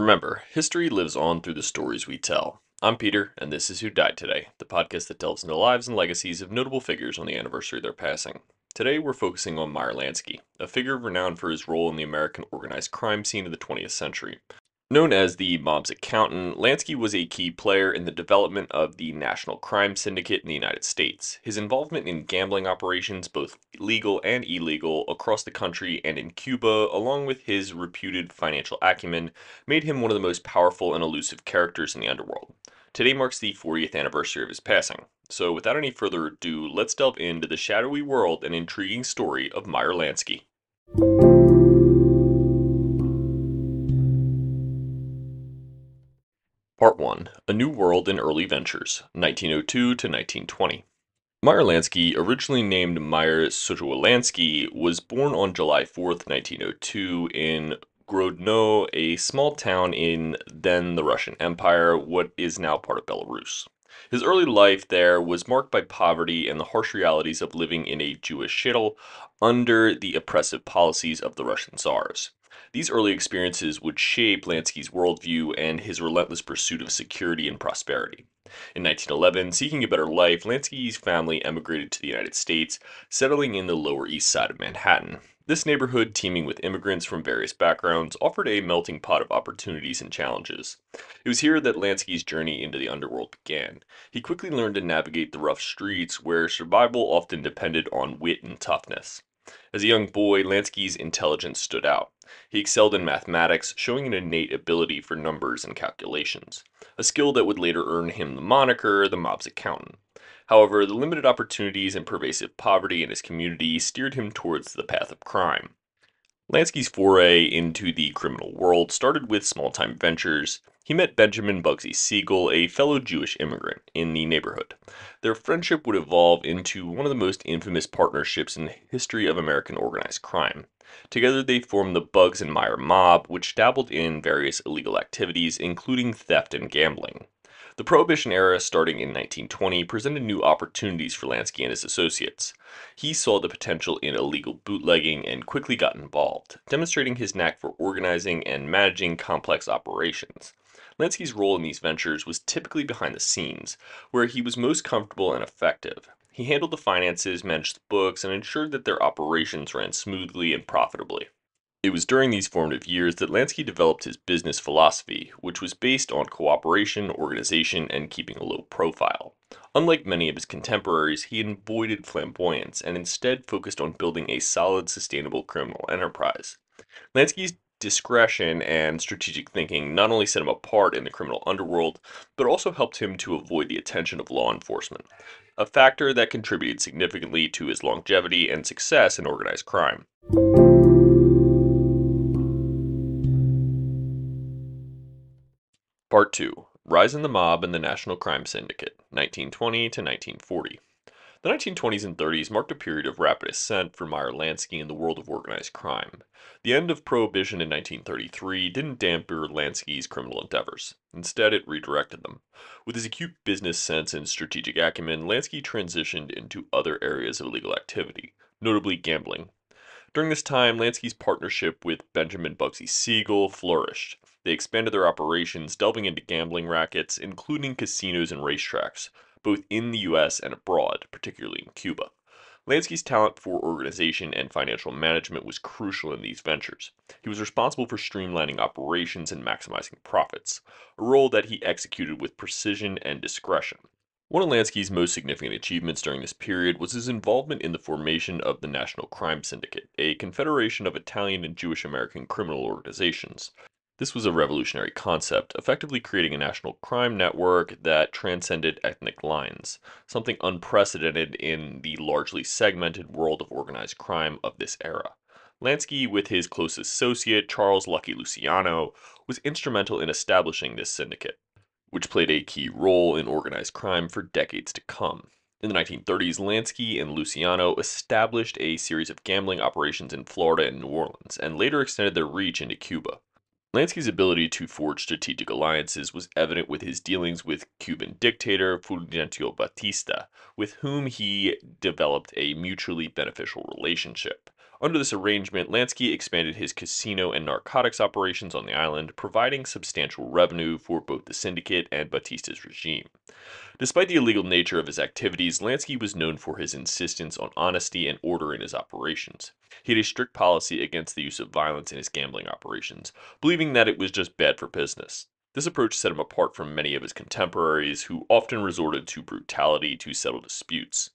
Remember, history lives on through the stories we tell. I'm Peter, and this is Who Died Today, the podcast that delves into the lives and legacies of notable figures on the anniversary of their passing. Today, we're focusing on Meyer Lansky, a figure renowned for his role in the American organized crime scene of the 20th century. Known as the mob's accountant, Lansky was a key player in the development of the National Crime Syndicate in the United States. His involvement in gambling operations, both legal and illegal, across the country and in Cuba, along with his reputed financial acumen, made him one of the most powerful and elusive characters in the underworld. Today marks the 40th anniversary of his passing. So, without any further ado, let's delve into the shadowy world and intriguing story of Meyer Lansky. Part 1 A New World in Early Ventures, 1902 to 1920. Meyer Lansky, originally named Meyer Sochowolansky, was born on July 4, 1902, in Grodno, a small town in then the Russian Empire, what is now part of Belarus. His early life there was marked by poverty and the harsh realities of living in a Jewish shtetl under the oppressive policies of the Russian czars. These early experiences would shape Lansky's worldview and his relentless pursuit of security and prosperity. In 1911, seeking a better life, Lansky's family emigrated to the United States, settling in the Lower East Side of Manhattan. This neighborhood, teeming with immigrants from various backgrounds, offered a melting pot of opportunities and challenges. It was here that Lansky's journey into the underworld began. He quickly learned to navigate the rough streets where survival often depended on wit and toughness. As a young boy, Lansky's intelligence stood out. He excelled in mathematics, showing an innate ability for numbers and calculations, a skill that would later earn him the moniker the mob's accountant. However, the limited opportunities and pervasive poverty in his community steered him towards the path of crime. Lansky's foray into the criminal world started with small time ventures. He met Benjamin Bugsy Siegel, a fellow Jewish immigrant, in the neighborhood. Their friendship would evolve into one of the most infamous partnerships in the history of American organized crime. Together, they formed the Bugs and Meyer Mob, which dabbled in various illegal activities, including theft and gambling. The Prohibition era, starting in 1920, presented new opportunities for Lansky and his associates. He saw the potential in illegal bootlegging and quickly got involved, demonstrating his knack for organizing and managing complex operations. Lansky's role in these ventures was typically behind the scenes, where he was most comfortable and effective. He handled the finances, managed the books, and ensured that their operations ran smoothly and profitably. It was during these formative years that Lansky developed his business philosophy, which was based on cooperation, organization, and keeping a low profile. Unlike many of his contemporaries, he avoided flamboyance and instead focused on building a solid, sustainable criminal enterprise. Lansky's discretion and strategic thinking not only set him apart in the criminal underworld, but also helped him to avoid the attention of law enforcement a factor that contributed significantly to his longevity and success in organized crime. Part 2 Rise in the Mob and the National Crime Syndicate, 1920 to 1940. The 1920s and 30s marked a period of rapid ascent for Meyer Lansky in the world of organized crime. The end of Prohibition in 1933 didn't dampen Lansky's criminal endeavors. Instead, it redirected them. With his acute business sense and strategic acumen, Lansky transitioned into other areas of illegal activity, notably gambling. During this time, Lansky's partnership with Benjamin Bugsy Siegel flourished. They expanded their operations, delving into gambling rackets, including casinos and racetracks both in the US and abroad, particularly in Cuba. Lansky's talent for organization and financial management was crucial in these ventures. He was responsible for streamlining operations and maximizing profits, a role that he executed with precision and discretion. One of Lansky's most significant achievements during this period was his involvement in the formation of the National Crime Syndicate, a confederation of Italian and Jewish American criminal organizations. This was a revolutionary concept, effectively creating a national crime network that transcended ethnic lines, something unprecedented in the largely segmented world of organized crime of this era. Lansky, with his close associate Charles Lucky Luciano, was instrumental in establishing this syndicate, which played a key role in organized crime for decades to come. In the 1930s, Lansky and Luciano established a series of gambling operations in Florida and New Orleans, and later extended their reach into Cuba. Lansky's ability to forge strategic alliances was evident with his dealings with Cuban dictator Fulgencio Batista, with whom he developed a mutually beneficial relationship. Under this arrangement, Lansky expanded his casino and narcotics operations on the island, providing substantial revenue for both the syndicate and Batista's regime. Despite the illegal nature of his activities, Lansky was known for his insistence on honesty and order in his operations. He had a strict policy against the use of violence in his gambling operations, believing that it was just bad for business. This approach set him apart from many of his contemporaries who often resorted to brutality to settle disputes.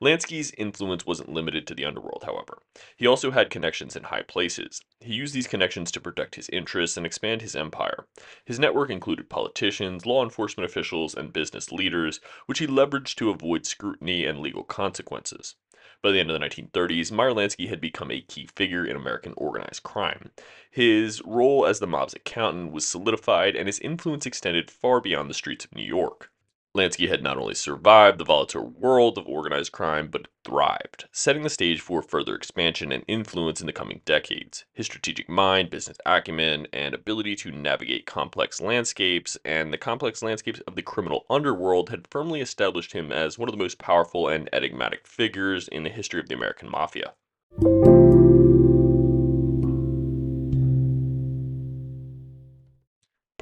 Lansky's influence wasn't limited to the underworld, however. He also had connections in high places. He used these connections to protect his interests and expand his empire. His network included politicians, law enforcement officials, and business leaders, which he leveraged to avoid scrutiny and legal consequences. By the end of the 1930s, Meyer Lansky had become a key figure in American organized crime. His role as the mob's accountant was solidified, and his influence extended far beyond the streets of New York. Lansky had not only survived the volatile world of organized crime, but thrived, setting the stage for further expansion and influence in the coming decades. His strategic mind, business acumen, and ability to navigate complex landscapes and the complex landscapes of the criminal underworld had firmly established him as one of the most powerful and enigmatic figures in the history of the American Mafia.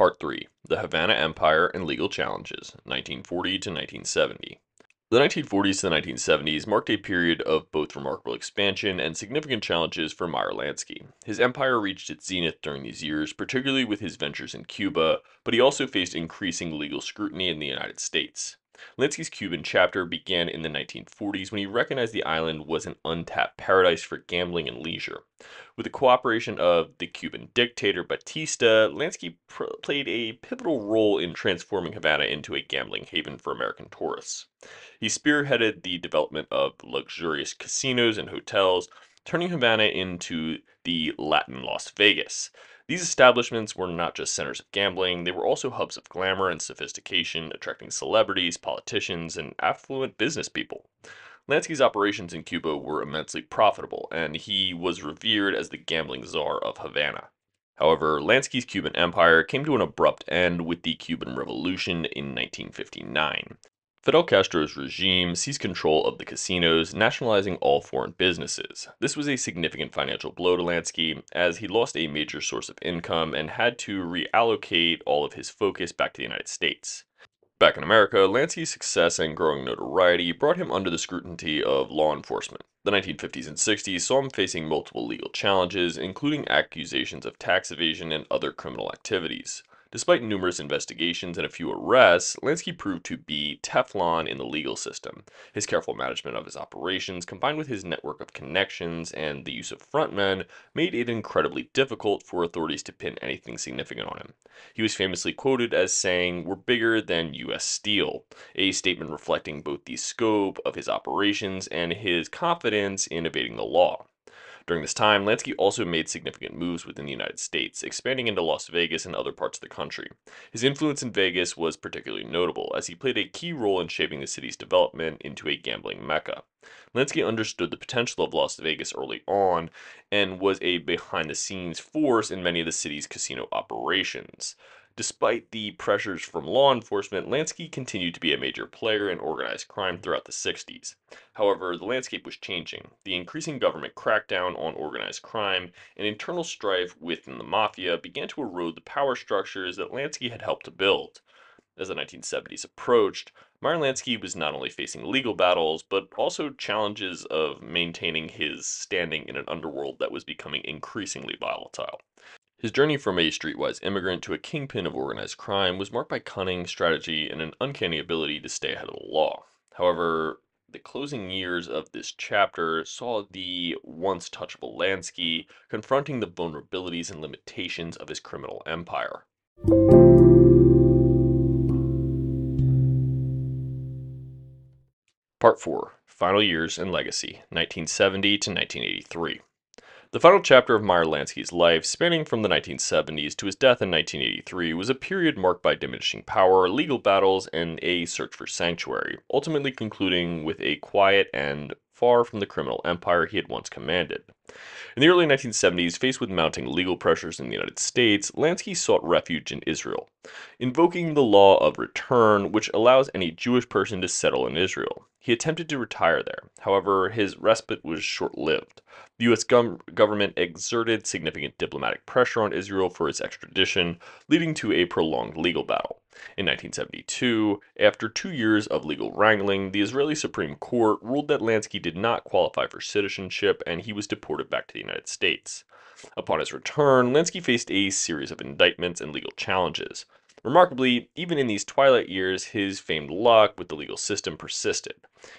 Part 3 The Havana Empire and Legal Challenges, 1940 to 1970. The 1940s to the 1970s marked a period of both remarkable expansion and significant challenges for Meyer Lansky. His empire reached its zenith during these years, particularly with his ventures in Cuba, but he also faced increasing legal scrutiny in the United States. Lansky's Cuban chapter began in the 1940s when he recognized the island was an untapped paradise for gambling and leisure. With the cooperation of the Cuban dictator Batista, Lansky pr- played a pivotal role in transforming Havana into a gambling haven for American tourists. He spearheaded the development of luxurious casinos and hotels, turning Havana into the Latin Las Vegas. These establishments were not just centers of gambling, they were also hubs of glamour and sophistication, attracting celebrities, politicians, and affluent business people. Lansky's operations in Cuba were immensely profitable, and he was revered as the gambling czar of Havana. However, Lansky's Cuban empire came to an abrupt end with the Cuban Revolution in 1959. Fidel Castro's regime seized control of the casinos, nationalizing all foreign businesses. This was a significant financial blow to Lansky, as he lost a major source of income and had to reallocate all of his focus back to the United States. Back in America, Lansky's success and growing notoriety brought him under the scrutiny of law enforcement. The 1950s and 60s saw him facing multiple legal challenges, including accusations of tax evasion and other criminal activities. Despite numerous investigations and a few arrests, Lansky proved to be Teflon in the legal system. His careful management of his operations, combined with his network of connections and the use of frontmen, made it incredibly difficult for authorities to pin anything significant on him. He was famously quoted as saying, We're bigger than U.S. Steel, a statement reflecting both the scope of his operations and his confidence in evading the law. During this time, Lansky also made significant moves within the United States, expanding into Las Vegas and other parts of the country. His influence in Vegas was particularly notable, as he played a key role in shaping the city's development into a gambling mecca. Lansky understood the potential of Las Vegas early on and was a behind the scenes force in many of the city's casino operations. Despite the pressures from law enforcement, Lansky continued to be a major player in organized crime throughout the 60s. However, the landscape was changing. The increasing government crackdown on organized crime and internal strife within the mafia began to erode the power structures that Lansky had helped to build. As the 1970s approached, Meyer Lansky was not only facing legal battles, but also challenges of maintaining his standing in an underworld that was becoming increasingly volatile. His journey from a streetwise immigrant to a kingpin of organized crime was marked by cunning, strategy, and an uncanny ability to stay ahead of the law. However, the closing years of this chapter saw the once touchable Lansky confronting the vulnerabilities and limitations of his criminal empire. Part 4 Final Years and Legacy, 1970 to 1983. The final chapter of Meyer Lansky's life, spanning from the 1970s to his death in 1983, was a period marked by diminishing power, legal battles, and a search for sanctuary, ultimately concluding with a quiet end far from the criminal empire he had once commanded. In the early 1970s, faced with mounting legal pressures in the United States, Lansky sought refuge in Israel, invoking the law of return, which allows any Jewish person to settle in Israel. He attempted to retire there. However, his respite was short lived. The U.S. government exerted significant diplomatic pressure on Israel for its extradition, leading to a prolonged legal battle. In 1972, after two years of legal wrangling, the Israeli Supreme Court ruled that Lansky did not qualify for citizenship and he was deported back to the United States. Upon his return, Lansky faced a series of indictments and legal challenges. Remarkably, even in these twilight years, his famed luck with the legal system persisted.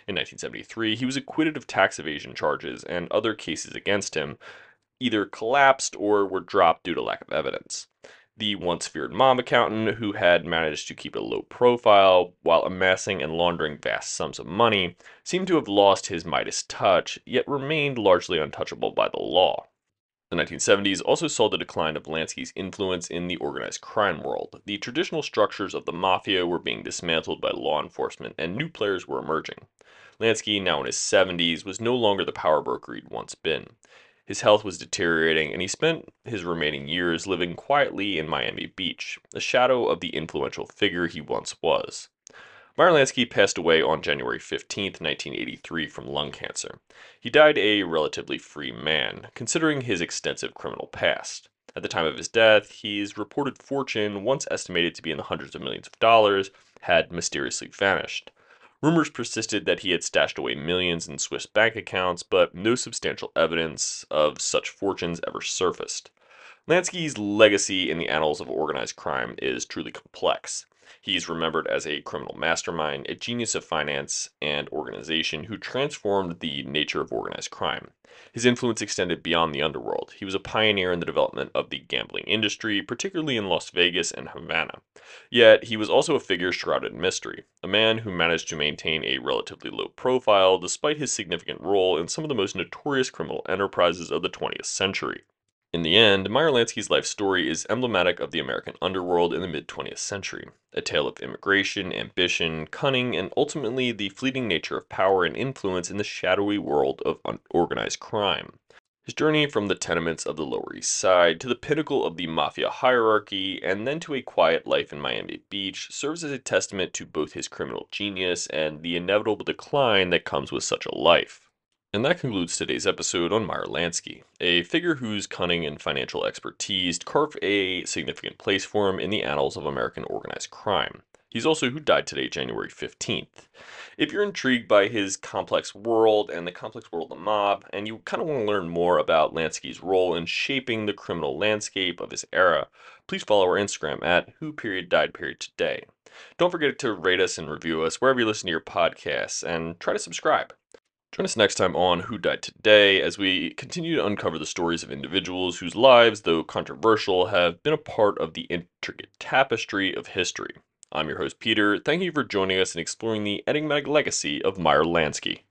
In 1973, he was acquitted of tax evasion charges, and other cases against him either collapsed or were dropped due to lack of evidence the once feared mob accountant who had managed to keep a low profile while amassing and laundering vast sums of money, seemed to have lost his Midas touch, yet remained largely untouchable by the law. The 1970s also saw the decline of Lansky's influence in the organized crime world. The traditional structures of the mafia were being dismantled by law enforcement, and new players were emerging. Lansky, now in his 70s, was no longer the power broker he'd once been. His health was deteriorating, and he spent his remaining years living quietly in Miami Beach, a shadow of the influential figure he once was. Meyer Lansky passed away on January 15, 1983, from lung cancer. He died a relatively free man, considering his extensive criminal past. At the time of his death, his reported fortune, once estimated to be in the hundreds of millions of dollars, had mysteriously vanished. Rumors persisted that he had stashed away millions in Swiss bank accounts, but no substantial evidence of such fortunes ever surfaced. Lansky's legacy in the annals of organized crime is truly complex. He's remembered as a criminal mastermind, a genius of finance and organization who transformed the nature of organized crime. His influence extended beyond the underworld. He was a pioneer in the development of the gambling industry, particularly in Las Vegas and Havana. Yet, he was also a figure shrouded in mystery, a man who managed to maintain a relatively low profile despite his significant role in some of the most notorious criminal enterprises of the 20th century. In the end, Meyer Lansky's life story is emblematic of the American underworld in the mid 20th century, a tale of immigration, ambition, cunning, and ultimately the fleeting nature of power and influence in the shadowy world of organized crime. His journey from the tenements of the Lower East Side to the pinnacle of the mafia hierarchy and then to a quiet life in Miami Beach serves as a testament to both his criminal genius and the inevitable decline that comes with such a life. And that concludes today's episode on Meyer Lansky, a figure whose cunning and financial expertise carved a significant place for him in the annals of American organized crime. He's also who died today, January 15th. If you're intrigued by his complex world and the complex world of the mob, and you kind of want to learn more about Lansky's role in shaping the criminal landscape of his era, please follow our Instagram at who period died period today. Don't forget to rate us and review us wherever you listen to your podcasts, and try to subscribe. Join us next time on Who Died Today as we continue to uncover the stories of individuals whose lives, though controversial, have been a part of the intricate tapestry of history. I'm your host, Peter. Thank you for joining us in exploring the enigmatic legacy of Meyer Lansky.